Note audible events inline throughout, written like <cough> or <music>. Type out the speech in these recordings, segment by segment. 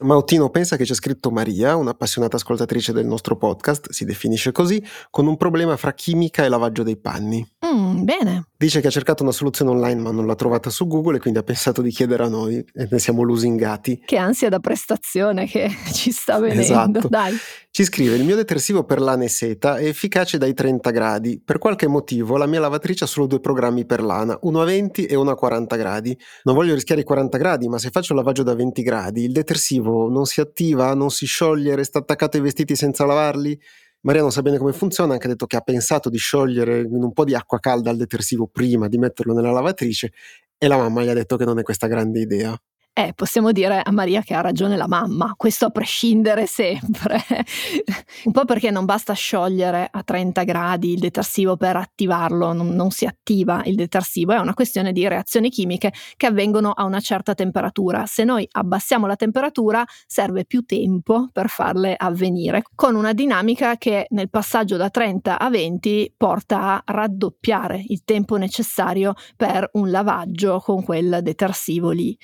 Mautino pensa che c'è scritto Maria, un'appassionata ascoltatrice del nostro podcast, si definisce così, con un problema fra chimica e lavaggio dei panni. Mm, bene. Dice che ha cercato una soluzione online ma non l'ha trovata su Google e quindi ha pensato di chiedere a noi e ne siamo lusingati. Che ansia da prestazione che <laughs> ci sta venendo. Esatto. Dai. Ci scrive: Il mio detersivo per lana e seta è efficace dai 30 gradi. Per qualche motivo la mia lavatrice ha solo due programmi per lana, uno a 20 e uno a 40 gradi. Non voglio rischiare i 40 gradi, ma se faccio il lavaggio da 20 gradi, il detersivo non si attiva, non si scioglie, resta attaccato ai vestiti senza lavarli. Maria non sa bene come funziona, ha anche detto che ha pensato di sciogliere in un po' di acqua calda il detersivo prima di metterlo nella lavatrice e la mamma gli ha detto che non è questa grande idea. Eh, possiamo dire a Maria che ha ragione la mamma, questo a prescindere sempre. <laughs> Un po' perché non basta sciogliere a 30 gradi il detersivo per attivarlo, non, non, si attiva il detersivo, è una questione di reazioni chimiche che avvengono a una certa temperatura. Se noi abbassiamo la temperatura serve più tempo per farle avvenire, con una dinamica che nel passaggio da 30 a 20 porta a raddoppiare il tempo necessario per un lavaggio con quel detersivo lì.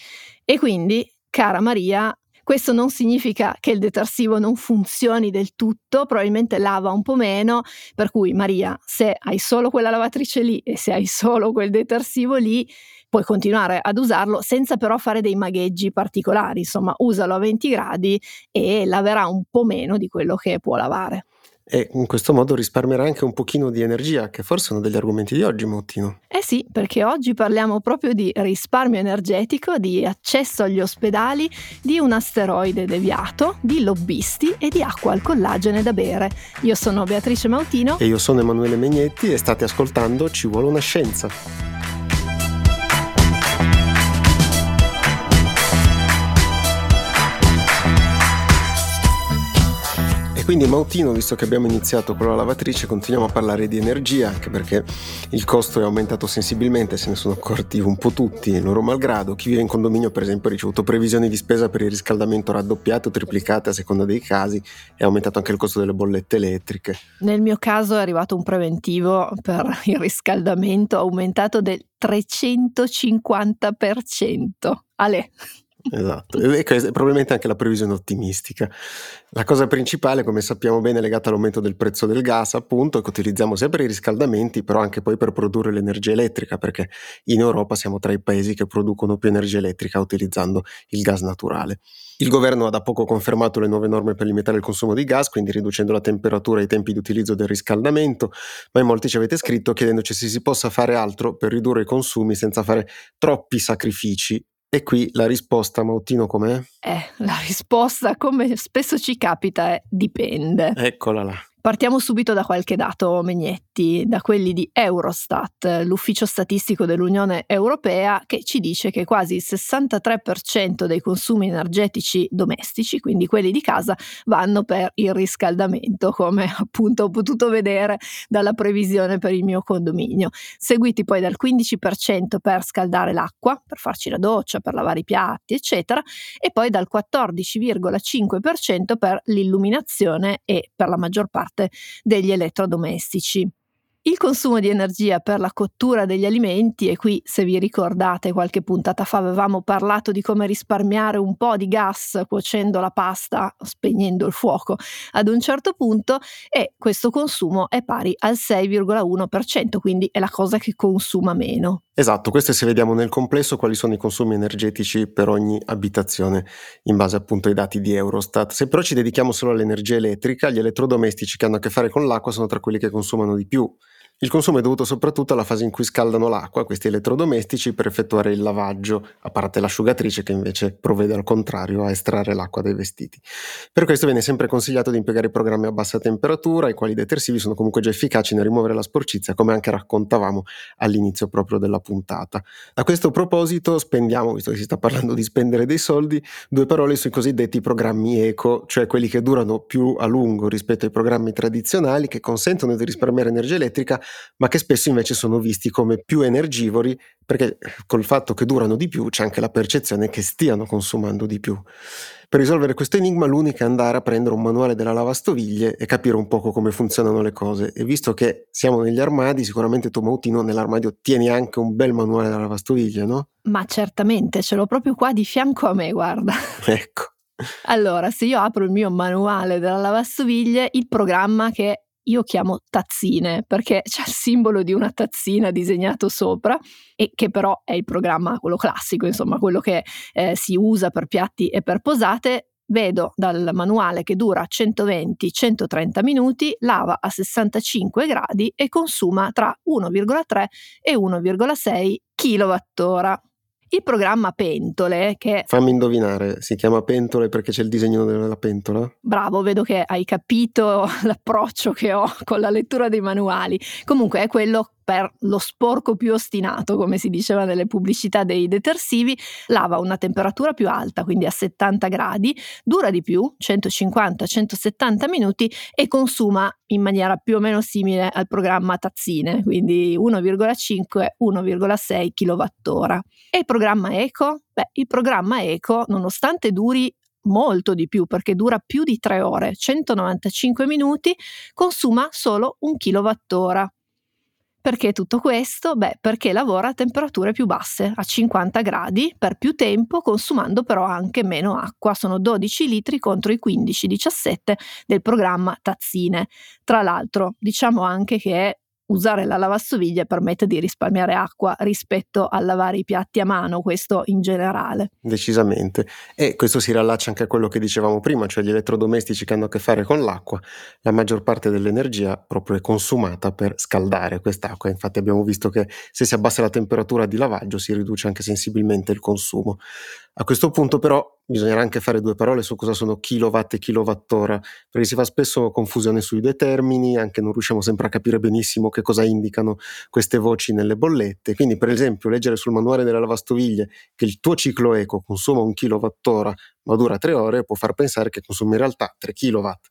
E quindi, cara Maria, questo non significa che il detersivo non funzioni del tutto, probabilmente lava un po' meno, per cui Maria, se hai solo quella lavatrice lì e se hai solo quel detersivo lì, puoi continuare ad usarlo senza però fare dei magheggi particolari, insomma, usalo a 20 gradi e laverà un po' meno di quello che può lavare. E in questo modo risparmierà anche un pochino di energia, che forse è uno degli argomenti di oggi, Mottino. Eh sì, perché oggi parliamo proprio di risparmio energetico, di accesso agli ospedali, di un asteroide deviato, di lobbisti e di acqua al collagene da bere. Io sono Beatrice Mautino. E io sono Emanuele Megnetti e state ascoltando Ci vuole una scienza. Quindi Mautino, visto che abbiamo iniziato con la lavatrice, continuiamo a parlare di energia, anche perché il costo è aumentato sensibilmente, se ne sono accorti un po' tutti, loro malgrado. Chi vive in condominio, per esempio, ha ricevuto previsioni di spesa per il riscaldamento raddoppiate o triplicate a seconda dei casi, è aumentato anche il costo delle bollette elettriche. Nel mio caso è arrivato un preventivo per il riscaldamento aumentato del 350%. Ale. Esatto, e probabilmente anche la previsione ottimistica. La cosa principale, come sappiamo bene, è legata all'aumento del prezzo del gas, appunto, che utilizziamo sia per i riscaldamenti, però anche poi per produrre l'energia elettrica, perché in Europa siamo tra i paesi che producono più energia elettrica utilizzando il gas naturale. Il governo ha da poco confermato le nuove norme per limitare il consumo di gas, quindi riducendo la temperatura e i tempi di utilizzo del riscaldamento, ma in molti ci avete scritto chiedendoci se si possa fare altro per ridurre i consumi senza fare troppi sacrifici e qui la risposta, Mautino, com'è? Eh, la risposta, come spesso ci capita, è dipende. Eccola là. Partiamo subito da qualche dato, Megnetti, da quelli di Eurostat, l'ufficio statistico dell'Unione Europea, che ci dice che quasi il 63% dei consumi energetici domestici, quindi quelli di casa, vanno per il riscaldamento, come <laughs> appunto ho potuto vedere dalla previsione per il mio condominio, seguiti poi dal 15% per scaldare l'acqua, per farci la doccia, per lavare i piatti, eccetera, e poi dal 14,5% per l'illuminazione e per la maggior parte parte degli elettrodomestici. Il consumo di energia per la cottura degli alimenti, e qui se vi ricordate qualche puntata fa avevamo parlato di come risparmiare un po' di gas cuocendo la pasta, spegnendo il fuoco ad un certo punto, e questo consumo è pari al 6,1%, quindi è la cosa che consuma meno. Esatto, questo se vediamo nel complesso quali sono i consumi energetici per ogni abitazione in base appunto ai dati di Eurostat. Se però ci dedichiamo solo all'energia elettrica, gli elettrodomestici che hanno a che fare con l'acqua sono tra quelli che consumano di più. Il consumo è dovuto soprattutto alla fase in cui scaldano l'acqua, questi elettrodomestici, per effettuare il lavaggio, a parte l'asciugatrice che invece provvede al contrario a estrarre l'acqua dai vestiti. Per questo viene sempre consigliato di impiegare programmi a bassa temperatura, i quali detersivi sono comunque già efficaci nel rimuovere la sporcizia, come anche raccontavamo all'inizio proprio della puntata. A questo proposito spendiamo, visto che si sta parlando di spendere dei soldi, due parole sui cosiddetti programmi eco, cioè quelli che durano più a lungo rispetto ai programmi tradizionali, che consentono di risparmiare energia elettrica ma che spesso invece sono visti come più energivori perché col fatto che durano di più c'è anche la percezione che stiano consumando di più. Per risolvere questo enigma l'unica è andare a prendere un manuale della lavastoviglie e capire un poco come funzionano le cose e visto che siamo negli armadi sicuramente tu Mautino nell'armadio tieni anche un bel manuale della lavastoviglie, no? Ma certamente, ce l'ho proprio qua di fianco a me, guarda. <laughs> Ecco. Allora, se io apro il mio manuale della lavastoviglie, il programma che io chiamo tazzine perché c'è il simbolo di una tazzina disegnato sopra e che però è il programma quello classico, insomma, quello che eh, si usa per piatti e per posate. Vedo dal manuale che dura 120-130 minuti, lava a 65 gradi e consuma tra 1,3 e 1,6 kWh. Il programma Pentole, che... Fammi indovinare, si chiama Pentole perché c'è il disegno della pentola? Bravo, vedo che hai capito <laughs> l'approccio che ho con la lettura dei manuali. Comunque è quello per lo sporco più ostinato, come si diceva nelle pubblicità dei detersivi, lava a una temperatura più alta, quindi a 70 gradi, dura di più, 150-170 minuti e consuma in maniera più o meno simile al programma tazzine, quindi 1,5-1,6 kWh. E il programma Eco? Beh, il programma Eco, nonostante duri molto di più perché dura più di 3 ore, 195 minuti, consuma solo un kWh. Perché tutto questo? Beh, perché lavora a temperature più basse, a 50 gradi, per più tempo, consumando però anche meno acqua. Sono 12 litri contro i 15-17 del programma Tazzine. Tra l'altro, diciamo anche che usare la lavastoviglie permette di risparmiare acqua rispetto a lavare i piatti a mano, questo in generale. Decisamente. E questo si riallaccia anche a quello che dicevamo prima, cioè gli elettrodomestici che hanno a che fare con l'acqua, la maggior parte dell'energia proprio è consumata per scaldare quest'acqua. Infatti abbiamo visto che se si abbassa la temperatura di lavaggio si riduce anche sensibilmente il consumo. A questo punto però bisognerà anche fare due parole su cosa sono kilowatt e kilowattora, perché si fa spesso confusione sui due termini, anche non riusciamo sempre a capire benissimo che cosa indicano queste voci nelle bollette. Quindi, per esempio, leggere sul manuale della lavastoviglie che il tuo ciclo eco consuma un kilowattora ma dura tre ore può far pensare che consumi in realtà 3 kilowatt.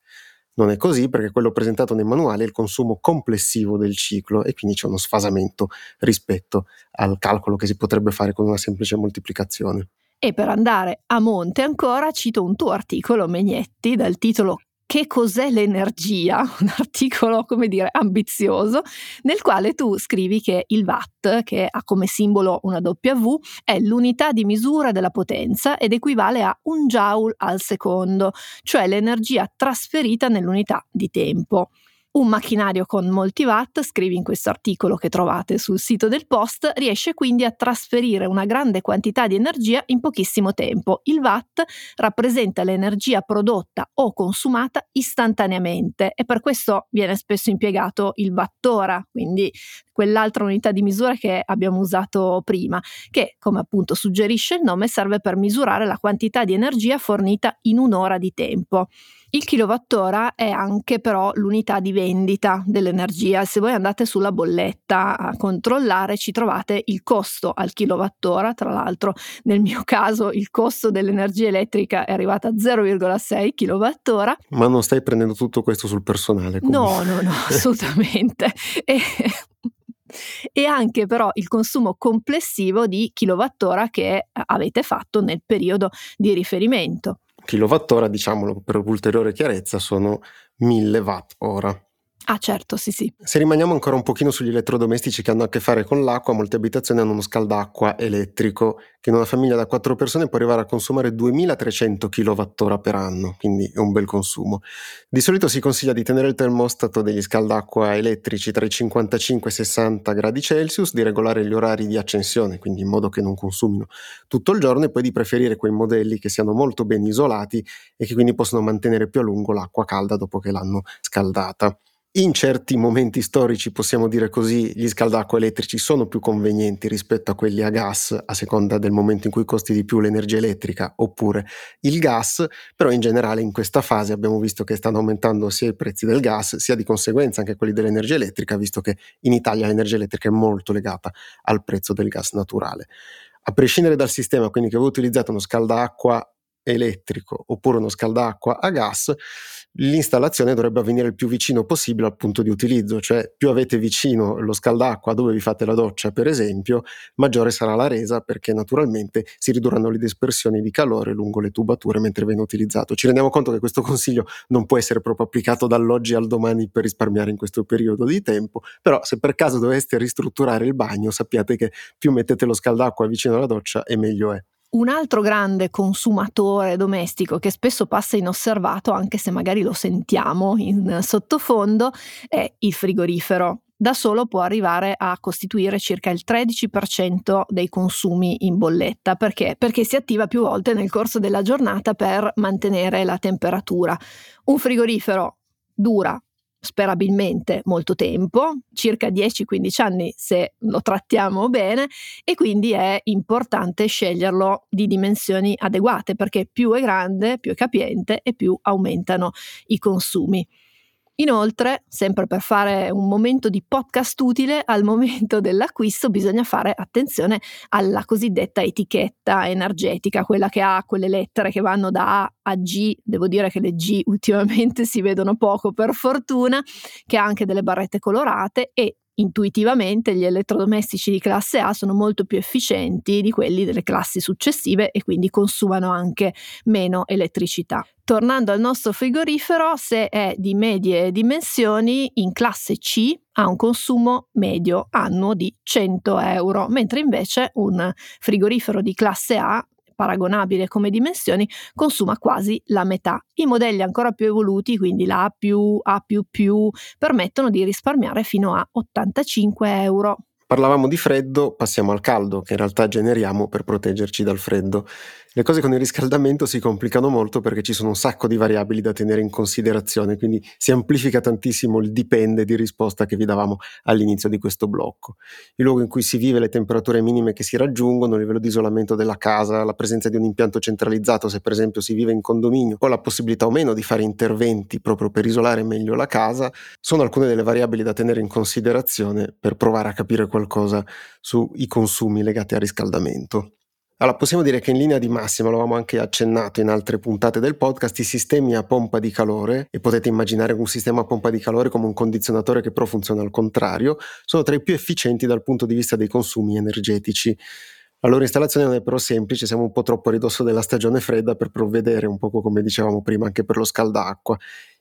Non è così perché quello presentato nei manuali è il consumo complessivo del ciclo e quindi c'è uno sfasamento rispetto al calcolo che si potrebbe fare con una semplice moltiplicazione. E per andare a monte ancora cito un tuo articolo, Megnetti, dal titolo che cos'è l'energia, <laughs> un articolo, come dire, ambizioso, nel quale tu scrivi che il watt, che ha come simbolo una W, è l'unità di misura della potenza ed equivale a un joule al secondo, cioè l'energia trasferita nell'unità di tempo. Un macchinario con molti watt, scrivi in questo articolo che trovate sul sito del post, riesce quindi a trasferire una grande quantità di energia in pochissimo tempo. Il watt rappresenta l'energia prodotta o consumata istantaneamente e per questo viene spesso impiegato il wattora, quindi quell'altra unità di misura che abbiamo usato prima, che come appunto suggerisce il nome serve per misurare la quantità di energia fornita in un'ora di tempo. Il kilowattora è anche però l'unità di vendita dell'energia. Se voi andate sulla bolletta a controllare ci trovate il costo al kilowattora, tra l'altro nel mio <laughs> caso il costo dell'energia elettrica è arrivato a 0,6 kilowattora. Ma non stai prendendo tutto questo sul personale? Comunque. No, no, no, <laughs> assolutamente. e e anche però il consumo complessivo di kilowattora che avete fatto nel periodo di riferimento kilowattora, diciamolo per ulteriore chiarezza, sono 1000 watt ora. Ah certo, sì sì. Se rimaniamo ancora un pochino sugli elettrodomestici che hanno a che fare con l'acqua, molte abitazioni hanno uno scaldacqua elettrico che in una famiglia da 4 persone può arrivare a consumare 2300 kWh per anno, quindi è un bel consumo. Di solito si consiglia di tenere il termostato degli scaldacqua elettrici tra i 55 e i 60 gradi Celsius, di regolare gli orari di accensione, quindi in modo che non consumino tutto il giorno e poi di preferire quei modelli che siano molto ben isolati e che quindi possono mantenere più a lungo l'acqua calda dopo che l'hanno scaldata. In certi momenti storici, possiamo dire così, gli scaldacqua elettrici sono più convenienti rispetto a quelli a gas, a seconda del momento in cui costi di più l'energia elettrica oppure il gas, però in generale in questa fase abbiamo visto che stanno aumentando sia i prezzi del gas, sia di conseguenza anche quelli dell'energia elettrica, visto che in Italia l'energia elettrica è molto legata al prezzo del gas naturale. A prescindere dal sistema, quindi che voi utilizzate uno scaldacqua elettrico oppure uno scaldacqua a gas, l'installazione dovrebbe avvenire il più vicino possibile al punto di utilizzo, cioè più avete vicino lo scaldacqua dove vi fate la doccia, per esempio, maggiore sarà la resa perché naturalmente si ridurranno le dispersioni di calore lungo le tubature mentre viene utilizzato. Ci rendiamo conto che questo consiglio non può essere proprio applicato dall'oggi al domani per risparmiare in questo periodo di tempo, però se per caso doveste ristrutturare il bagno sappiate che più mettete lo scaldacqua vicino alla doccia e meglio è. Un altro grande consumatore domestico che spesso passa inosservato, anche se magari lo sentiamo in sottofondo, è il frigorifero. Da solo può arrivare a costituire circa il 13% dei consumi in bolletta. Perché? Perché si attiva più volte nel corso della giornata per mantenere la temperatura. Un frigorifero dura sperabilmente molto tempo, circa 10-15 anni se lo trattiamo bene e quindi è importante sceglierlo di dimensioni adeguate perché più è grande, più è capiente e più aumentano i consumi. Inoltre, sempre per fare un momento di podcast utile, al momento dell'acquisto bisogna fare attenzione alla cosiddetta etichetta energetica, quella che ha quelle lettere che vanno da A a G, devo dire che le G ultimamente <laughs> si vedono poco per fortuna, che ha anche delle barrette colorate e Intuitivamente gli elettrodomestici di classe A sono molto più efficienti di quelli delle classi successive e quindi consumano anche meno elettricità. Tornando al nostro frigorifero, se è di medie dimensioni, in classe C ha un consumo medio annuo di 100 euro, mentre invece un frigorifero di classe A paragonabile come dimensioni, consuma quasi la metà. I modelli ancora più evoluti, quindi la A, A, permettono di risparmiare fino a 85 euro. Parlavamo di freddo, passiamo al caldo, che in realtà generiamo per proteggerci dal freddo. Le cose con il riscaldamento si complicano molto perché ci sono un sacco di variabili da tenere in considerazione, quindi si amplifica tantissimo il dipende di risposta che vi davamo all'inizio di questo blocco. Il luogo in cui si vive, le temperature minime che si raggiungono, il livello di isolamento della casa, la presenza di un impianto centralizzato, se per esempio si vive in condominio, o la possibilità o meno di fare interventi proprio per isolare meglio la casa, sono alcune delle variabili da tenere in considerazione per provare a capire qualcosa sui consumi legati al riscaldamento. Allora, possiamo dire che in linea di massima, lo avevamo anche accennato in altre puntate del podcast, i sistemi a pompa di calore, e potete immaginare un sistema a pompa di calore come un condizionatore che però funziona al contrario, sono tra i più efficienti dal punto di vista dei consumi energetici. La loro installazione non è però semplice, siamo un po' troppo a ridosso della stagione fredda per provvedere, un po' come dicevamo prima, anche per lo scaldacqua.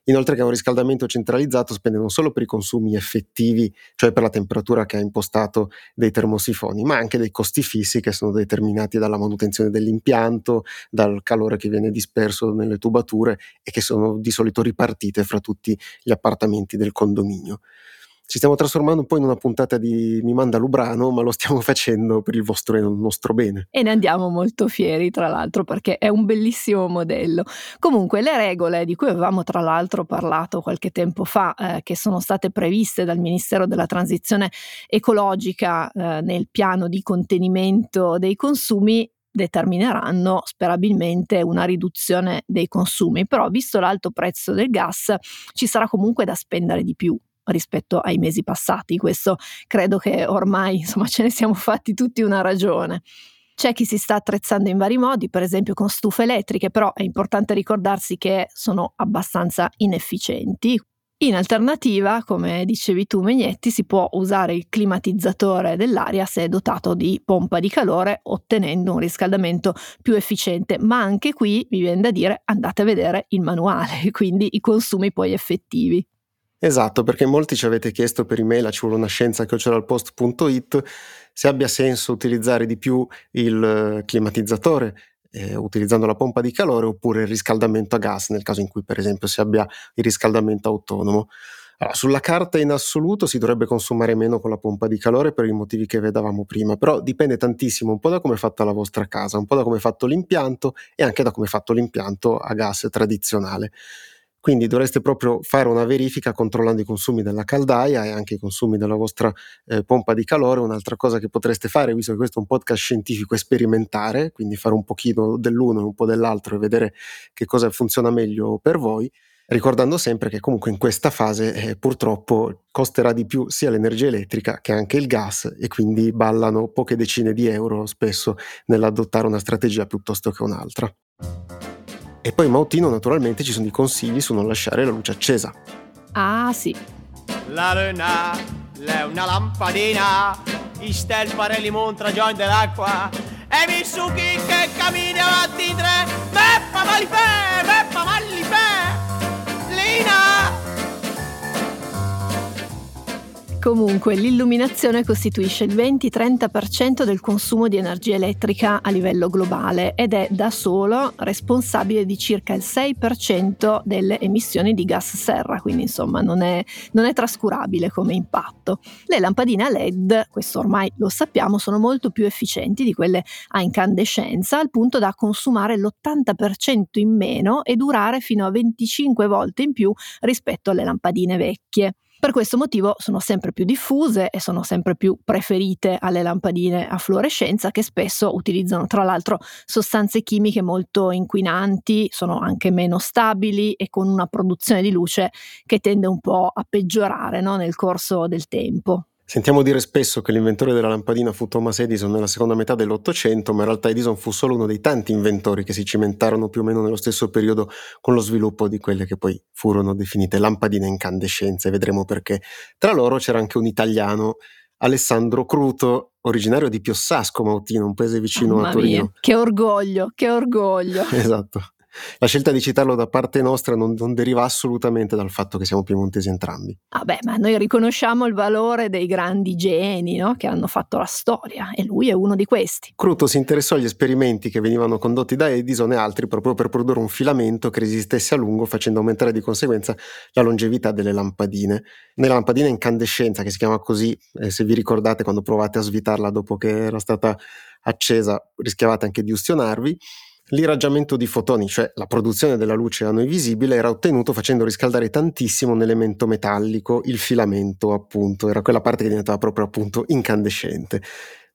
Inoltre che è un riscaldamento centralizzato spende non solo per i consumi effettivi, cioè per la temperatura che ha impostato dei termosifoni, ma anche dei costi fissi che sono determinati dalla manutenzione dell'impianto, dal calore che viene disperso nelle tubature e che sono di solito ripartite fra tutti gli appartamenti del condominio ci stiamo trasformando un po' in una puntata di Mi manda Lubrano, ma lo stiamo <laughs> facendo per il vostro il nostro bene. E ne andiamo molto fieri, tra l'altro, perché è un bellissimo modello. Comunque, le regole di cui avevamo tra l'altro parlato qualche tempo fa, eh, che sono state previste dal Ministero della Transizione Ecologica eh, nel piano di contenimento dei consumi, determineranno sperabilmente una riduzione dei consumi, però visto l'alto prezzo del gas ci sarà comunque da spendere di più rispetto ai mesi passati. Questo credo che ormai insomma, ce ne siamo fatti tutti una ragione. C'è chi si sta attrezzando in vari modi, per esempio con stufe elettriche, però è importante ricordarsi che sono abbastanza inefficienti. In alternativa, come dicevi tu Megnetti, si può usare il climatizzatore dell'aria se è dotato di pompa di calore, ottenendo un riscaldamento più efficiente. Ma anche qui mi viene da dire andate a vedere il manuale, <laughs> quindi i consumi poi effettivi. Esatto, perché molti ci avete chiesto per email a ci vuole una scienza chiocciolaalpost.it se abbia senso utilizzare di più il climatizzatore eh, utilizzando la pompa di calore oppure il riscaldamento a gas nel caso in cui per esempio si abbia il riscaldamento autonomo. Allora, sulla carta in assoluto si dovrebbe consumare meno con la pompa di calore per i motivi che vedevamo prima, però dipende tantissimo un po' da come è fatta la vostra casa, un po' da come è fatto l'impianto e anche da come è fatto l'impianto a gas tradizionale. Quindi dovreste proprio fare una verifica controllando i consumi della caldaia e anche i consumi della vostra eh, pompa di calore. Un'altra cosa che potreste fare, visto che questo è un podcast scientifico, sperimentare, quindi fare un pochino dell'uno e un po' dell'altro e vedere che cosa funziona meglio per voi ricordando sempre che comunque in questa fase eh, purtroppo costerà di più sia l'energia elettrica che anche il gas e quindi ballano poche decine di euro spesso nell'adottare una strategia piuttosto che un'altra. E poi Mautino naturalmente ci sono i consigli su non lasciare la luce accesa. Ah sì. La luna è una lampadina, i stel parelli montra già dell'acqua, e mi su chi che cammina avanti in tre, Meppa Malifè, Meppa Comunque, l'illuminazione costituisce il 20-30% del consumo di energia elettrica a livello globale ed è da solo responsabile di circa il 6% delle emissioni di gas serra, quindi insomma non è, non è trascurabile come impatto. Le lampadine a LED, questo ormai lo sappiamo, sono molto più efficienti di quelle a incandescenza, al punto da consumare l'80% in meno e durare fino a 25 volte in più rispetto alle lampadine vecchie. Per questo motivo sono sempre più diffuse e sono sempre più preferite alle lampadine a fluorescenza che spesso utilizzano tra l'altro sostanze chimiche molto inquinanti, sono anche meno stabili e con una produzione di luce che tende un po' a peggiorare no, nel corso del tempo. Sentiamo dire spesso che l'inventore della lampadina fu Thomas Edison nella seconda metà dell'Ottocento, ma in realtà Edison fu solo uno dei tanti inventori che si cimentarono più o meno nello stesso periodo con lo sviluppo di quelle che poi furono definite lampadine incandescenze, vedremo perché. Tra loro c'era anche un italiano, Alessandro Cruto, originario di Piossasco Mautino, un paese vicino Mamma a Torino. Mia, che orgoglio, che orgoglio. <laughs> esatto. La scelta di citarlo da parte nostra non, non, deriva assolutamente dal fatto che siamo piemontesi entrambi. Ah beh, ma noi riconosciamo il valore dei grandi geni no? che hanno fatto la storia e lui è uno di questi. Cruto si interessò agli esperimenti che venivano condotti da Edison e altri proprio per produrre un filamento che resistesse a lungo facendo aumentare di conseguenza la longevità delle lampadine. Nella lampadina incandescenza, che si chiama così, eh, se vi ricordate quando provate a svitarla dopo che era stata accesa rischiavate anche di ustionarvi, L'irraggiamento di fotoni, cioè la produzione della luce a noi visibile, era ottenuto facendo riscaldare tantissimo un elemento metallico, il filamento appunto, era quella parte che diventava proprio appunto incandescente.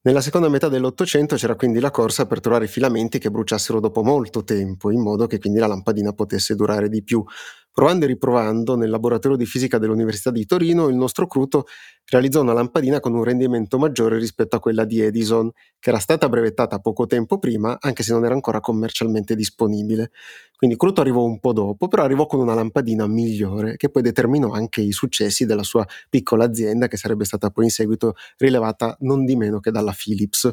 Nella seconda metà dell'Ottocento c'era quindi la corsa per trovare filamenti che bruciassero dopo molto tempo, in modo che quindi la lampadina potesse durare di più. Provando e riprovando, nel laboratorio di fisica dell'Università di Torino, il nostro Cruto realizzò una lampadina con un rendimento maggiore rispetto a quella di Edison, che era stata brevettata poco tempo prima, anche se non era ancora commercialmente disponibile. Quindi Cruto arrivò un po' dopo, però arrivò con una lampadina migliore, che poi determinò anche i successi della sua piccola azienda, che sarebbe stata poi in seguito rilevata non di meno che dalla Philips.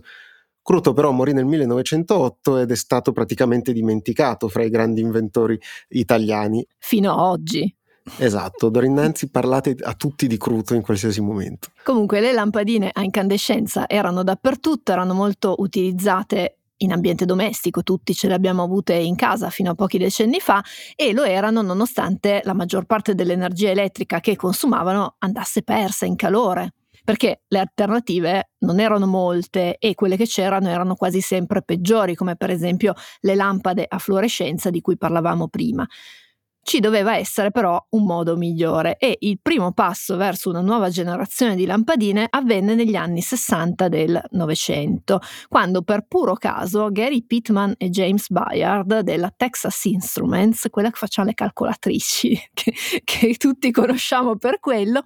Cruto però morì nel 1908 ed è stato praticamente dimenticato fra i grandi inventori italiani. Fino a oggi. Esatto, d'ora innanzi parlate a tutti di Cruto in qualsiasi momento. Comunque le lampadine a incandescenza erano dappertutto, erano molto utilizzate in ambiente domestico, tutti ce le abbiamo avute in casa fino a pochi decenni fa e lo erano nonostante la maggior parte dell'energia elettrica che consumavano andasse persa in calore perché le alternative non erano molte e quelle che c'erano erano quasi sempre peggiori, come per esempio le lampade a fluorescenza di cui parlavamo prima. Ci doveva essere però un modo migliore. E il primo passo verso una nuova generazione di lampadine avvenne negli anni 60 del Novecento, quando per puro caso Gary Pittman e James Bayard della Texas Instruments, quella che facciamo le calcolatrici, <laughs> che, che tutti conosciamo per quello,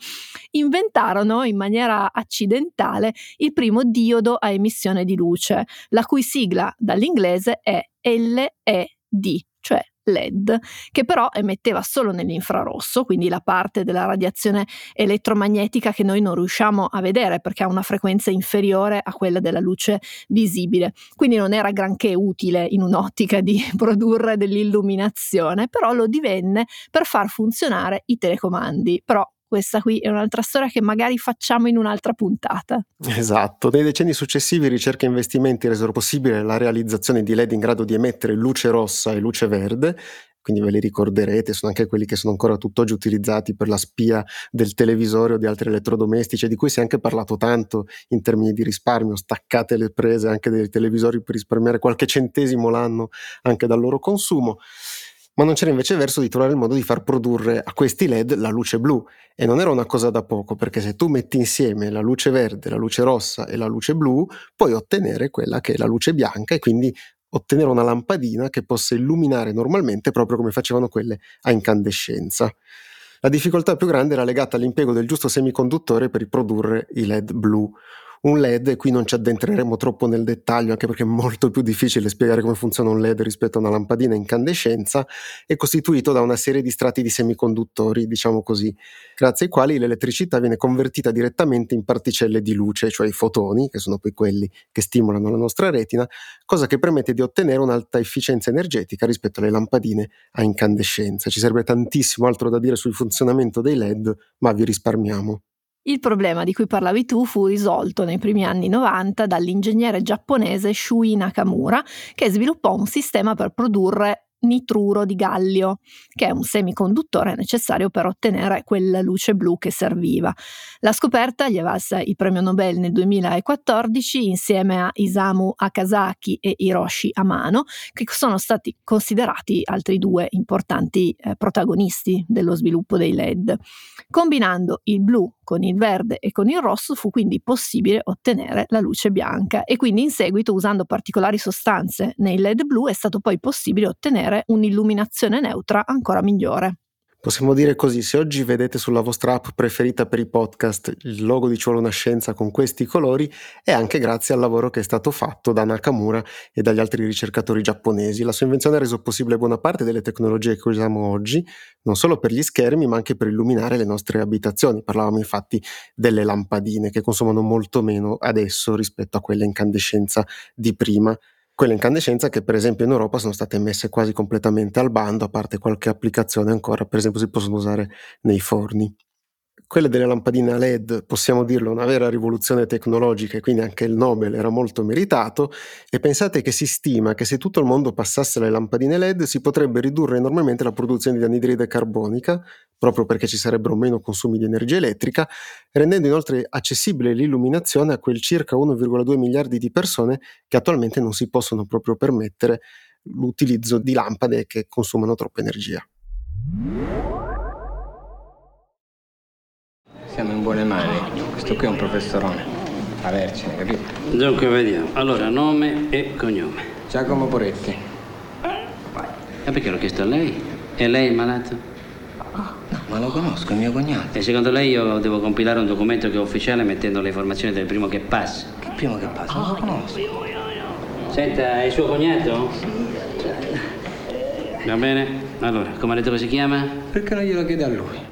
inventarono in maniera accidentale il primo diodo a emissione di luce, la cui sigla dall'inglese è LED, cioè LED, che però emetteva solo nell'infrarosso, quindi la parte della radiazione elettromagnetica che noi non riusciamo a vedere perché ha una frequenza inferiore a quella della luce visibile. Quindi non era granché utile in un'ottica di <laughs> produrre dell'illuminazione, però lo divenne per far funzionare i telecomandi. Però questa qui è un'altra storia che magari facciamo in un'altra puntata. Esatto, nei decenni successivi ricerca e investimenti resero possibile la realizzazione di LED in grado di emettere luce rossa e luce verde quindi ve li ricorderete, sono anche quelli che sono ancora tutt'oggi utilizzati per la spia del televisore o di altri elettrodomestici, di cui si è anche parlato tanto in termini di risparmio, staccate le prese anche dei televisori per risparmiare qualche centesimo l'anno anche dal loro consumo ma non c'era invece verso di trovare il modo di far produrre a questi LED la luce blu e non era una cosa da poco perché se tu metti insieme la luce verde, la luce rossa e la luce blu puoi ottenere quella che è la luce bianca e quindi ottenere una lampadina che possa illuminare normalmente proprio come facevano quelle a incandescenza. La difficoltà più grande era legata all'impiego del giusto semiconduttore per riprodurre i LED blu un LED, e qui non ci addentreremo troppo nel dettaglio, anche perché è molto più difficile spiegare come funziona un LED rispetto a una lampadina incandescenza, è costituito da una serie di strati di semiconduttori, diciamo così, grazie ai quali l'elettricità viene convertita direttamente in particelle di luce, cioè i fotoni, che sono poi quelli che stimolano la nostra retina, cosa che permette di ottenere un'alta efficienza energetica rispetto alle lampadine a incandescenza. Ci serve tantissimo altro da dire sul funzionamento dei LED, ma vi risparmiamo. Il problema di cui parlavi tu fu risolto nei primi anni 90 dall'ingegnere giapponese Shui Nakamura, che sviluppò un sistema per produrre nitruro di gallio, che è un semiconduttore necessario per ottenere quella luce blu che serviva. La scoperta gli valse il premio Nobel nel 2014 insieme a Isamu Akasaki e Hiroshi Amano, che sono stati considerati altri due importanti eh, protagonisti dello sviluppo dei LED. Combinando il blu con il verde e con il rosso fu quindi possibile ottenere la luce bianca e quindi in seguito usando particolari sostanze nei LED blu è stato poi possibile ottenere un'illuminazione neutra ancora migliore. Possiamo dire così, se oggi vedete sulla vostra app preferita per i podcast il logo di Ci vuole una scienza con questi colori, è anche grazie al lavoro che è stato fatto da Nakamura e dagli altri ricercatori giapponesi. La sua invenzione ha reso possibile buona parte delle tecnologie che usiamo oggi, non solo per gli schermi, ma anche per illuminare le nostre abitazioni. Parlavamo infatti delle lampadine che consumano molto meno adesso rispetto a quelle incandescenza di prima quelle incandescenza che per esempio in Europa sono state messe quasi completamente al bando, a parte qualche applicazione ancora, per esempio si possono usare nei forni quelle delle lampadine a LED, possiamo dirlo, una vera rivoluzione tecnologica e quindi anche il Nobel era molto meritato e pensate che si stima che se tutto il mondo passasse alle lampadine LED si potrebbe ridurre enormemente la produzione di anidride carbonica, proprio perché ci sarebbero meno consumi di energia elettrica, rendendo inoltre accessibile l'illuminazione a quel circa 1,2 miliardi di persone che attualmente non si possono proprio permettere l'utilizzo di lampade che consumano troppa energia. Siamo in buone mani. Questo qui è un professorone. A Vercine, capito? Dunque, vediamo. Allora, nome e cognome. Giacomo Poretti. E perché l'ho chiesto a lei? E lei è malato? No, ma lo conosco, è mio cognato. E secondo lei io devo compilare un documento che è ufficiale mettendo le informazioni del primo che passa? Che primo che passa? Non lo conosco. Senta, è il suo cognato? Va bene. Allora, come ha detto che si chiama? Perché non glielo chiede a lui?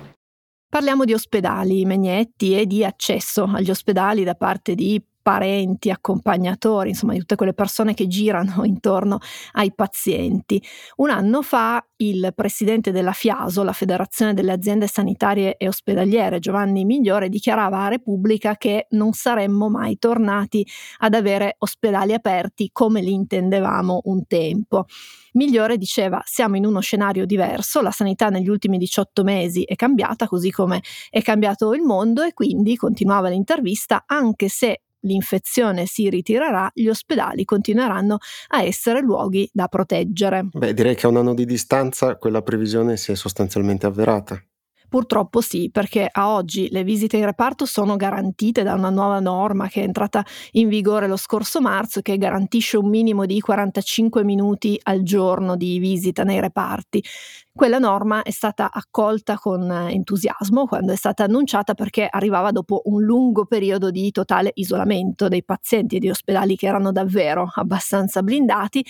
Parliamo di ospedali, megnetti e di accesso agli ospedali da parte di parenti, accompagnatori, insomma di tutte quelle persone che girano <laughs> intorno ai pazienti. Un anno fa il presidente della FIASO, la Federazione delle aziende sanitarie e ospedaliere, Giovanni Migliore, dichiarava a Repubblica che non saremmo mai tornati ad avere ospedali aperti come li intendevamo un tempo. Migliore diceva siamo in uno scenario diverso, la sanità negli ultimi 18 mesi è cambiata così come è cambiato il mondo e quindi, continuava l'intervista, anche se l'infezione si ritirerà, gli ospedali continueranno a essere luoghi da proteggere. Beh, direi che a un anno di distanza quella previsione si è sostanzialmente avverata. Purtroppo sì, perché a oggi le visite in reparto sono garantite da una nuova norma che è entrata in vigore lo scorso marzo che garantisce un minimo di 45 minuti al giorno di visita nei reparti. Quella norma è stata accolta con entusiasmo quando è stata annunciata perché arrivava dopo un lungo periodo di totale isolamento dei pazienti e di ospedali che erano davvero abbastanza blindati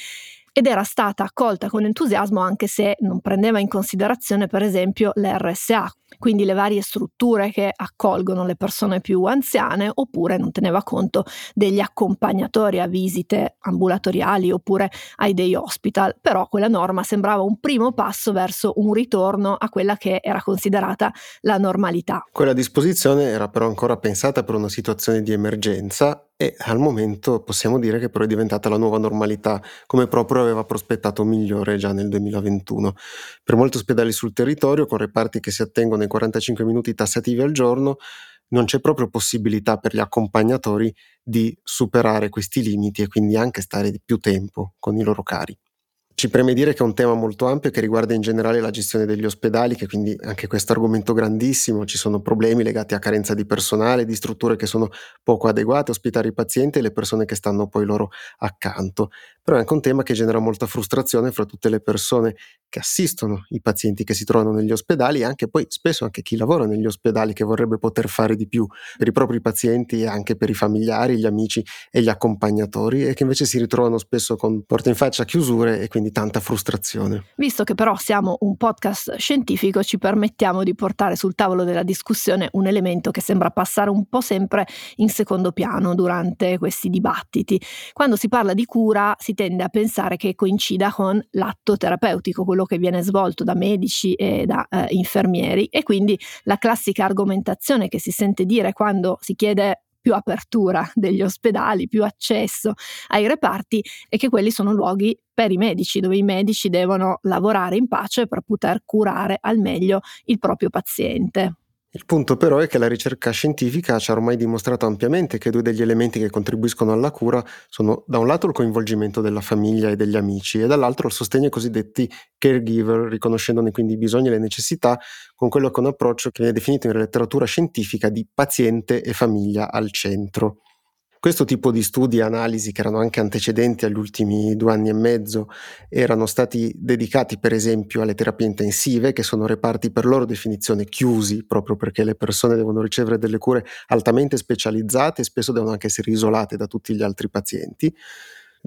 ed era stata accolta con entusiasmo anche se non prendeva in considerazione per esempio l'RSA, quindi le varie strutture che accolgono le persone più anziane oppure non teneva conto degli accompagnatori a visite ambulatoriali oppure ai day hospital, però quella norma sembrava un primo passo verso un ritorno a quella che era considerata la normalità. Quella disposizione era però ancora pensata per una situazione di emergenza e al momento possiamo dire che però è diventata la nuova normalità, come proprio aveva prospettato migliore già nel 2021. Per molti ospedali sul territorio, con reparti che si attengono ai 45 minuti tassativi al giorno, non c'è proprio possibilità per gli accompagnatori di superare questi limiti e quindi anche stare di più tempo con i loro cari. Ci preme dire che è un tema molto ampio che riguarda in generale la gestione degli ospedali, che quindi anche questo argomento grandissimo, ci sono problemi legati a carenza di personale, di strutture che sono poco adeguate a ospitare i pazienti e le persone che stanno poi loro accanto. Però è anche un tema che genera molta frustrazione fra tutte le persone che assistono i pazienti che si trovano negli ospedali e anche poi spesso anche chi lavora negli ospedali che vorrebbe poter fare di più per i propri pazienti e anche per i familiari, gli amici e gli accompagnatori e che invece si ritrovano spesso con porte in faccia chiusure e quindi quindi tanta frustrazione. Visto che però siamo un podcast scientifico, ci permettiamo di portare sul tavolo della discussione un elemento che sembra passare un po' sempre in secondo piano durante questi dibattiti. Quando si parla di cura si tende a pensare che coincida con l'atto terapeutico, quello che viene svolto da medici e da eh, infermieri e quindi la classica argomentazione che si sente dire quando si chiede più apertura degli ospedali, più accesso ai reparti e che quelli sono luoghi per i medici, dove i medici devono lavorare in pace per poter curare al meglio il proprio paziente. Il punto però è che la ricerca scientifica ci ha ormai dimostrato ampiamente che due degli elementi che contribuiscono alla cura sono da un lato il coinvolgimento della famiglia e degli amici e dall'altro il sostegno ai cosiddetti caregiver, riconoscendone quindi i bisogni e le necessità con quello che è un approccio che viene definito in letteratura scientifica di paziente e famiglia al centro. Questo tipo di studi e analisi, che erano anche antecedenti agli ultimi due anni e mezzo, erano stati dedicati per esempio alle terapie intensive, che sono reparti per loro definizione chiusi, proprio perché le persone devono ricevere delle cure altamente specializzate e spesso devono anche essere isolate da tutti gli altri pazienti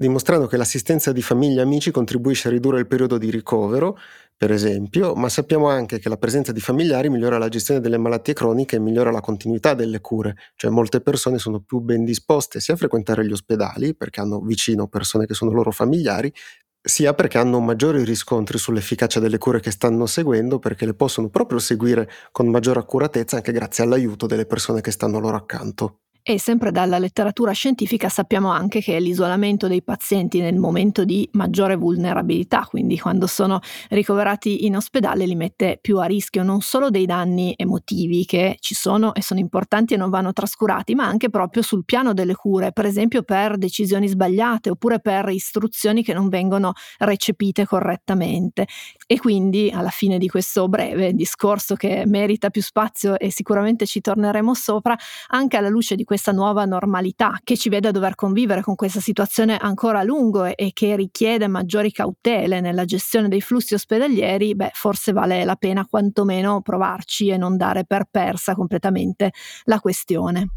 dimostrando che l'assistenza di famiglia e amici contribuisce a ridurre il periodo di ricovero, per esempio, ma sappiamo anche che la presenza di familiari migliora la gestione delle malattie croniche e migliora la continuità delle cure, cioè molte persone sono più ben disposte sia a frequentare gli ospedali, perché hanno vicino persone che sono loro familiari, sia perché hanno maggiori riscontri sull'efficacia delle cure che stanno seguendo, perché le possono proprio seguire con maggiore accuratezza anche grazie all'aiuto delle persone che stanno loro accanto. E sempre dalla letteratura scientifica sappiamo anche che l'isolamento dei pazienti nel momento di maggiore vulnerabilità, quindi quando sono ricoverati in ospedale, li mette più a rischio non solo dei danni emotivi che ci sono e sono importanti e non vanno trascurati, ma anche proprio sul piano delle cure, per esempio per decisioni sbagliate oppure per istruzioni che non vengono recepite correttamente. E quindi alla fine di questo breve discorso che merita più spazio e sicuramente ci torneremo sopra, anche alla luce di questa nuova normalità che ci vede a dover convivere con questa situazione ancora a lungo e, e che richiede maggiori cautele nella gestione dei flussi ospedalieri, beh, forse vale la pena quantomeno provarci e non dare per persa completamente la questione.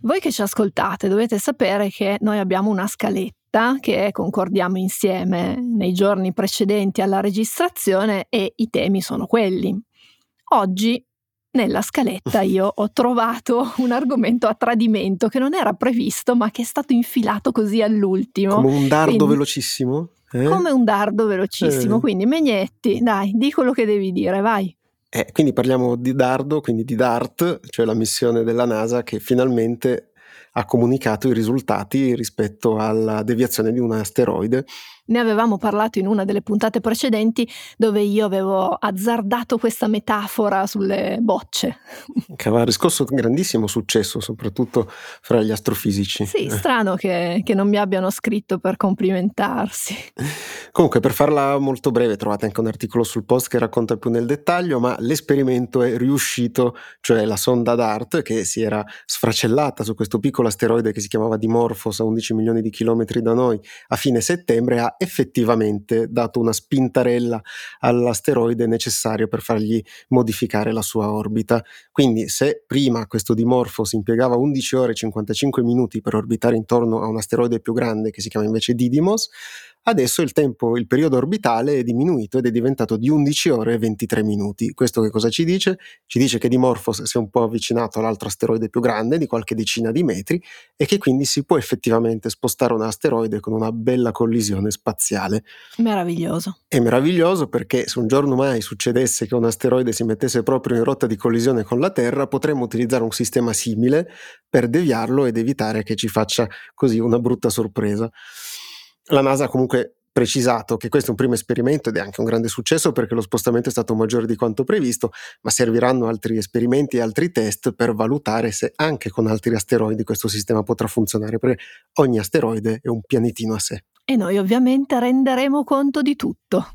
Voi che ci ascoltate dovete sapere che noi abbiamo una scaletta che concordiamo insieme nei giorni precedenti alla registrazione e i temi sono quelli. Oggi nella scaletta io ho trovato un argomento a tradimento che non era previsto ma che è stato infilato così all'ultimo. Come un dardo quindi, velocissimo? Eh? Come un dardo velocissimo, eh. quindi Megnetti, dai, di quello che devi dire, vai. Eh, quindi parliamo di dardo, quindi di DART, cioè la missione della NASA che finalmente ha comunicato i risultati rispetto alla deviazione di un asteroide ne avevamo parlato in una delle puntate precedenti dove io avevo azzardato questa metafora sulle bocce. <laughs> Che aveva riscosso un grandissimo successo, soprattutto fra gli astrofisici. Sì, strano che, che non mi abbiano scritto per complimentarsi. <laughs> Comunque, per farla molto breve, trovate anche un articolo sul post che racconta più nel dettaglio, ma l'esperimento è riuscito, cioè la sonda DART che si era sfracellata su questo piccolo asteroide che si chiamava Dimorphos a 11 milioni di chilometri da noi a fine settembre ha effettivamente dato una spintarella all'asteroide necessario per fargli modificare la sua orbita. Quindi se prima questo Dimorphos impiegava 11 ore e 55 minuti per orbitare intorno a un asteroide più grande che si chiama invece Didymos, Adesso il tempo, il periodo orbitale è diminuito ed è diventato di 11 ore e 23 minuti. Questo che cosa ci dice? Ci dice che Dimorphos si è un po' avvicinato all'altro asteroide più grande, di qualche decina di metri, e che quindi si può effettivamente spostare un asteroide con una bella collisione spaziale. Meraviglioso. È meraviglioso perché se un giorno mai succedesse che un asteroide si mettesse proprio in rotta di collisione con la Terra, potremmo utilizzare un sistema simile per deviarlo ed evitare che ci faccia così una brutta sorpresa. La NASA ha comunque precisato che questo è un primo esperimento ed è anche un grande successo perché lo spostamento è stato maggiore di quanto previsto, ma serviranno altri esperimenti e altri test per valutare se anche con altri asteroidi questo sistema potrà funzionare, perché ogni asteroide è un pianetino a sé. E noi ovviamente renderemo conto di tutto.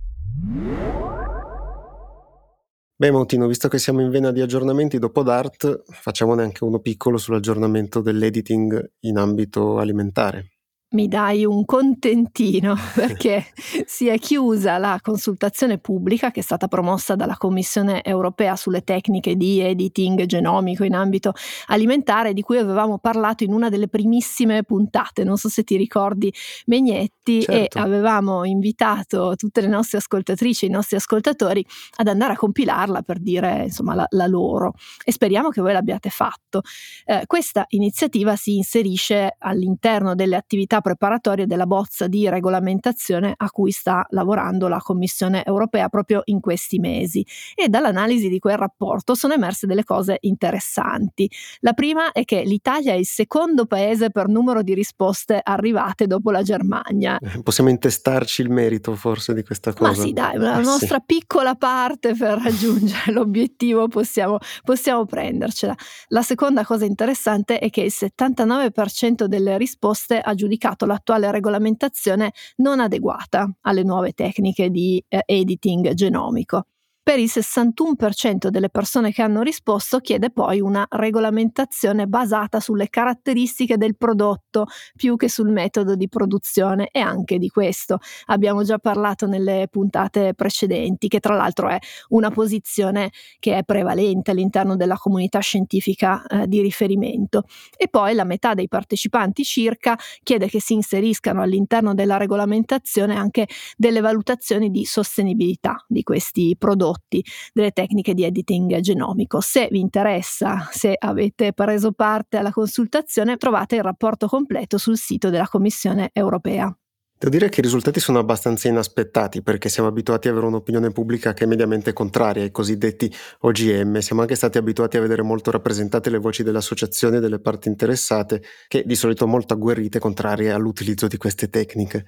Beh, Montino, visto che siamo in vena di aggiornamenti dopo DART, facciamone anche uno piccolo sull'aggiornamento dell'editing in ambito alimentare. Mi dai un contentino <laughs> perché si è chiusa la consultazione pubblica che è stata promossa dalla Commissione europea sulle tecniche di editing genomico in ambito alimentare di cui avevamo parlato in una delle primissime puntate, non so se ti ricordi Megnetti certo. e avevamo invitato tutte le nostre ascoltatrici e i nostri ascoltatori ad andare a compilarla per dire insomma la, la loro e speriamo che voi l'abbiate fatto. Eh, questa iniziativa si inserisce all'interno delle attività preparatorie della bozza di regolamentazione a cui sta lavorando la Commissione europea proprio in questi mesi e dall'analisi di quel rapporto sono emerse delle cose interessanti. La prima è che l'Italia è il secondo paese per numero di risposte arrivate dopo la Germania. Eh, possiamo intestarci il merito forse di questa cosa. Ma sì, dai, una eh, nostra sì. piccola parte per raggiungere <laughs> l'obiettivo possiamo, possiamo prendercela. La seconda cosa interessante è che il 79% delle risposte ha giudicato l'attuale regolamentazione non adeguata alle nuove tecniche di eh, editing genomico. Per il 61% delle persone che hanno risposto chiede poi una regolamentazione basata sulle caratteristiche del prodotto più che sul metodo di produzione e anche di questo abbiamo già parlato nelle puntate precedenti, che tra l'altro è una posizione che è prevalente all'interno della comunità scientifica eh, di riferimento. E poi la metà dei partecipanti circa chiede che si inseriscano all'interno della regolamentazione anche delle valutazioni di sostenibilità di questi prodotti prodotti delle tecniche di editing genomico. Se vi interessa, se avete preso parte alla consultazione, trovate il rapporto completo sul sito della Commissione europea. Devo dire che i risultati sono abbastanza inaspettati perché siamo abituati ad avere un'opinione pubblica che è mediamente contraria ai cosiddetti OGM, siamo anche stati abituati a vedere molto rappresentate le voci delle associazioni e delle parti interessate che di solito molto agguerrite contrarie all'utilizzo di queste tecniche.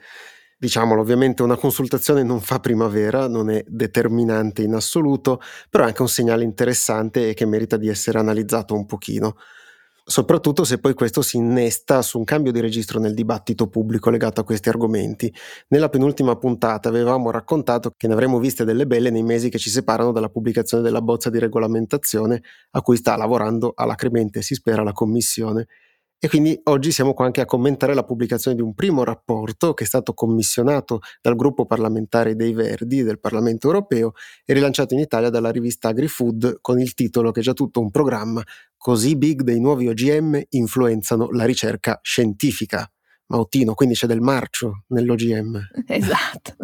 Diciamolo, ovviamente una consultazione non fa primavera, non è determinante in assoluto, però è anche un segnale interessante e che merita di essere analizzato un pochino. Soprattutto se poi questo si innesta su un cambio di registro nel dibattito pubblico legato a questi argomenti. Nella penultima puntata avevamo raccontato che ne avremmo viste delle belle nei mesi che ci separano dalla pubblicazione della bozza di regolamentazione a cui sta lavorando alacremente, si spera, la Commissione e quindi oggi siamo qua anche a commentare la pubblicazione di un primo rapporto che è stato commissionato dal gruppo parlamentare dei Verdi del Parlamento europeo e rilanciato in Italia dalla rivista AgriFood con il titolo che è già tutto un programma Così big dei nuovi OGM influenzano la ricerca scientifica. Mautino, quindi c'è del marcio nell'OGM. <laughs> Esatto.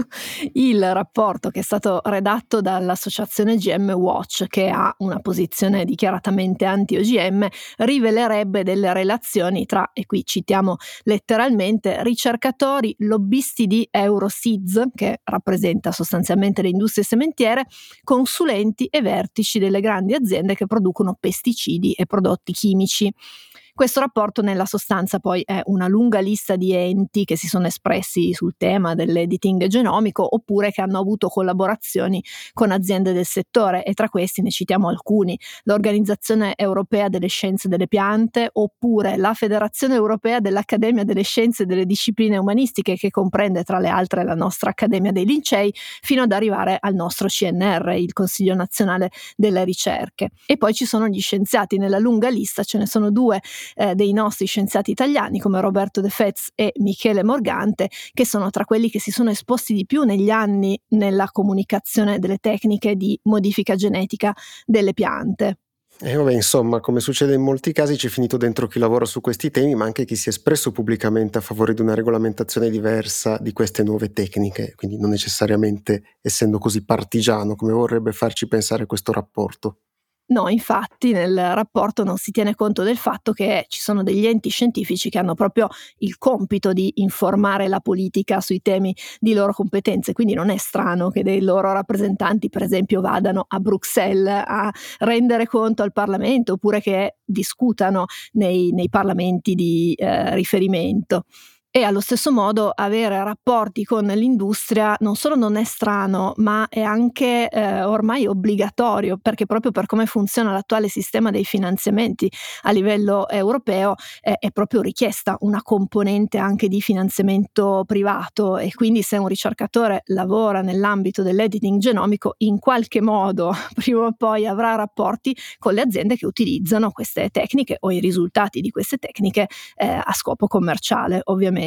Il rapporto che è stato redatto dall'associazione GM Watch, che ha una posizione dichiaratamente anti-OGM, rivelerebbe delle relazioni tra, e qui citiamo letteralmente, ricercatori, lobbisti di Eurosids, che rappresenta sostanzialmente le industrie sementiere, consulenti e vertici delle grandi aziende che producono pesticidi e prodotti chimici. Questo rapporto nella sostanza poi è una lunga lista di enti che si sono espressi sul tema dell'editing genomico oppure che hanno avuto collaborazioni con aziende del settore e tra questi ne citiamo alcuni, l'Organizzazione Europea delle Scienze delle Piante oppure la Federazione Europea dell'Accademia delle Scienze e delle Discipline Umanistiche che comprende tra le altre la nostra Accademia dei Lincei fino ad arrivare al nostro CNR, il Consiglio Nazionale delle Ricerche. E poi ci sono gli scienziati nella lunga lista, ce ne sono due eh, dei nostri scienziati italiani come Roberto De Fez e Michele Morgante, che sono tra quelli che si sono esposti di più negli anni nella comunicazione delle tecniche di modifica genetica delle piante. E vabbè, insomma, come succede in molti casi, c'è finito dentro chi lavora su questi temi, ma anche chi si è espresso pubblicamente a favore di una regolamentazione diversa di queste nuove tecniche, quindi non necessariamente essendo così partigiano come vorrebbe farci pensare questo rapporto. No, infatti nel rapporto non si tiene conto del fatto che ci sono degli enti scientifici che hanno proprio il compito di informare la politica sui temi di loro competenze, quindi non è strano che dei loro rappresentanti, per esempio, vadano a Bruxelles a rendere conto al Parlamento oppure che discutano nei, nei parlamenti di eh, riferimento. E allo stesso modo avere rapporti con l'industria non solo non è strano, ma è anche eh, ormai obbligatorio, perché proprio per come funziona l'attuale sistema dei finanziamenti a livello europeo eh, è proprio richiesta una componente anche di finanziamento privato e quindi se un ricercatore lavora nell'ambito dell'editing genomico in qualche modo <laughs> prima o poi avrà rapporti con le aziende che utilizzano queste tecniche o i risultati di queste tecniche eh, a scopo commerciale, ovviamente.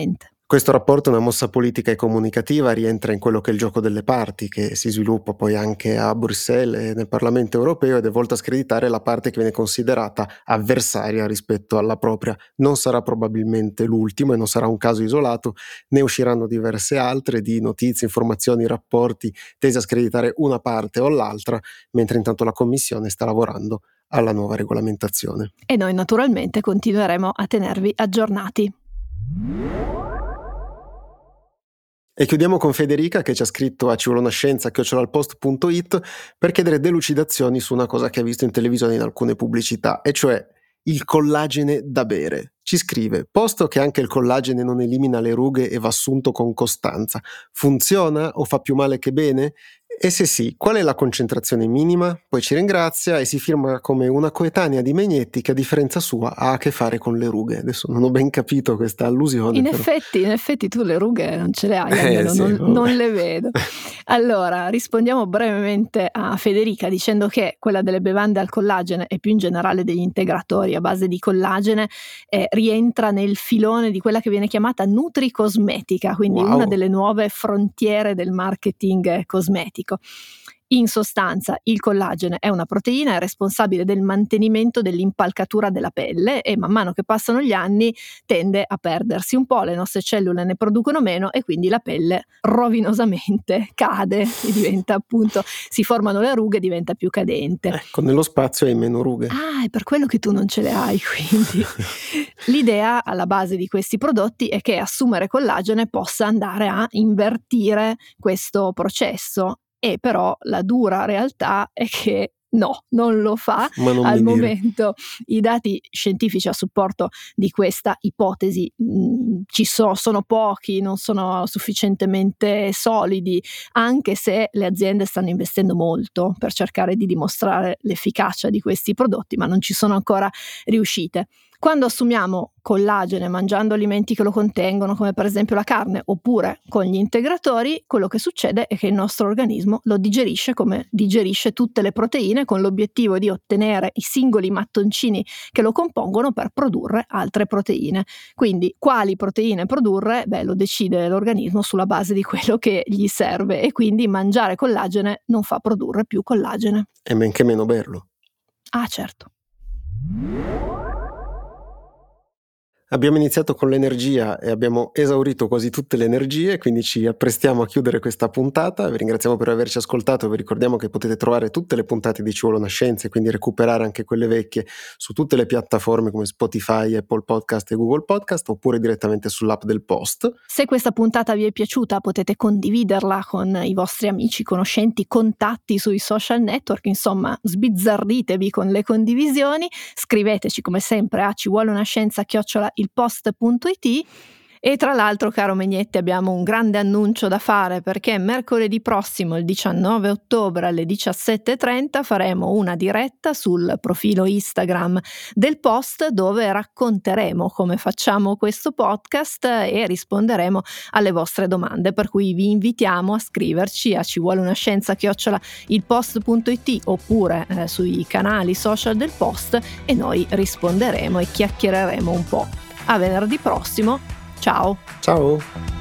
Questo rapporto è una mossa politica e comunicativa, rientra in quello che è il gioco delle parti, che si sviluppa poi anche a Bruxelles e nel Parlamento europeo ed è volto a screditare la parte che viene considerata avversaria rispetto alla propria. Non sarà probabilmente l'ultimo e non sarà un caso isolato, ne usciranno diverse altre di notizie, informazioni, rapporti tesi a screditare una parte o l'altra, mentre intanto la Commissione sta lavorando alla nuova regolamentazione. E noi naturalmente continueremo a tenervi aggiornati. E chiudiamo con Federica che ci ha scritto a civolonascienza.it per chiedere delucidazioni su una cosa che ha visto in televisione in alcune pubblicità, e cioè il collagene da bere. Ci scrive, posto che anche il collagene non elimina le rughe e va assunto con costanza, funziona o fa più male che bene? E se sì, qual è la concentrazione minima? Poi ci ringrazia e si firma come una coetanea di Megnetti che a differenza sua ha a che fare con le rughe. Adesso non ho ben capito questa allusione. In però. effetti, in effetti tu le rughe non ce le hai, eh, sì, non, non, le vedo. Allora, rispondiamo brevemente a Federica dicendo che quella delle bevande al collagene e più in generale degli integratori a base di collagene eh, rientra nel filone di quella che viene chiamata nutricosmetica, quindi wow. una delle nuove frontiere del marketing cosmetico dico. In sostanza, il collagene è una proteina, è responsabile del mantenimento dell'impalcatura della pelle e man mano che passano gli anni tende a perdersi un po', le nostre cellule ne producono meno e quindi la pelle rovinosamente <laughs> cade e diventa appunto, si formano le rughe diventa più cadente. Ecco, nello spazio hai meno rughe. Ah, è per quello che tu non ce le hai, quindi. <laughs> L'idea alla base di questi prodotti è che assumere collagene possa andare a invertire questo processo e però la dura realtà è che No, non lo fa al momento. I dati scientifici a supporto di questa ipotesi mh, mm, ci so, sono pochi, non sono sufficientemente solidi, anche se le aziende stanno investendo molto per cercare di dimostrare l'efficacia di questi prodotti, ma non ci sono ancora riuscite. Quando assumiamo collagene mangiando alimenti che lo contengono, come per esempio la carne, oppure con gli integratori, quello che succede è che il nostro organismo lo digerisce come digerisce tutte le proteine con l'obiettivo di ottenere i singoli mattoncini che lo compongono per produrre altre proteine. Quindi quali proteine produrre? Beh, lo decide l'organismo sulla base di quello che gli serve e quindi mangiare collagene non fa produrre più collagene. E men che meno berlo. Ah, certo. Abbiamo iniziato con l'energia e abbiamo esaurito quasi tutte le energie, quindi ci apprestiamo a chiudere questa puntata. Vi ringraziamo per averci ascoltato, vi ricordiamo che potete trovare tutte le puntate di Ci vuole una scienza e quindi recuperare anche quelle vecchie su tutte le piattaforme come Spotify, Apple Podcast e Google Podcast oppure direttamente sull'app del Post. Se questa puntata vi è piaciuta potete condividerla con i vostri amici, conoscenti, contatti sui social network, insomma sbizzarritevi con le condivisioni, scriveteci come sempre a ci vuole una scienza chiocciola ilpost.it e tra l'altro, caro Megnetti, abbiamo un grande annuncio da fare perché mercoledì prossimo, il 19 ottobre alle 17.30, faremo una diretta sul profilo Instagram del post dove racconteremo come facciamo questo podcast e risponderemo alle vostre domande. Per cui vi invitiamo a scriverci a ci vuole una scienza chiocciola ilpost.it oppure eh, sui canali social del post e noi risponderemo e chiacchiereremo un po'. A venerdì prossimo. Ciao. Ciao.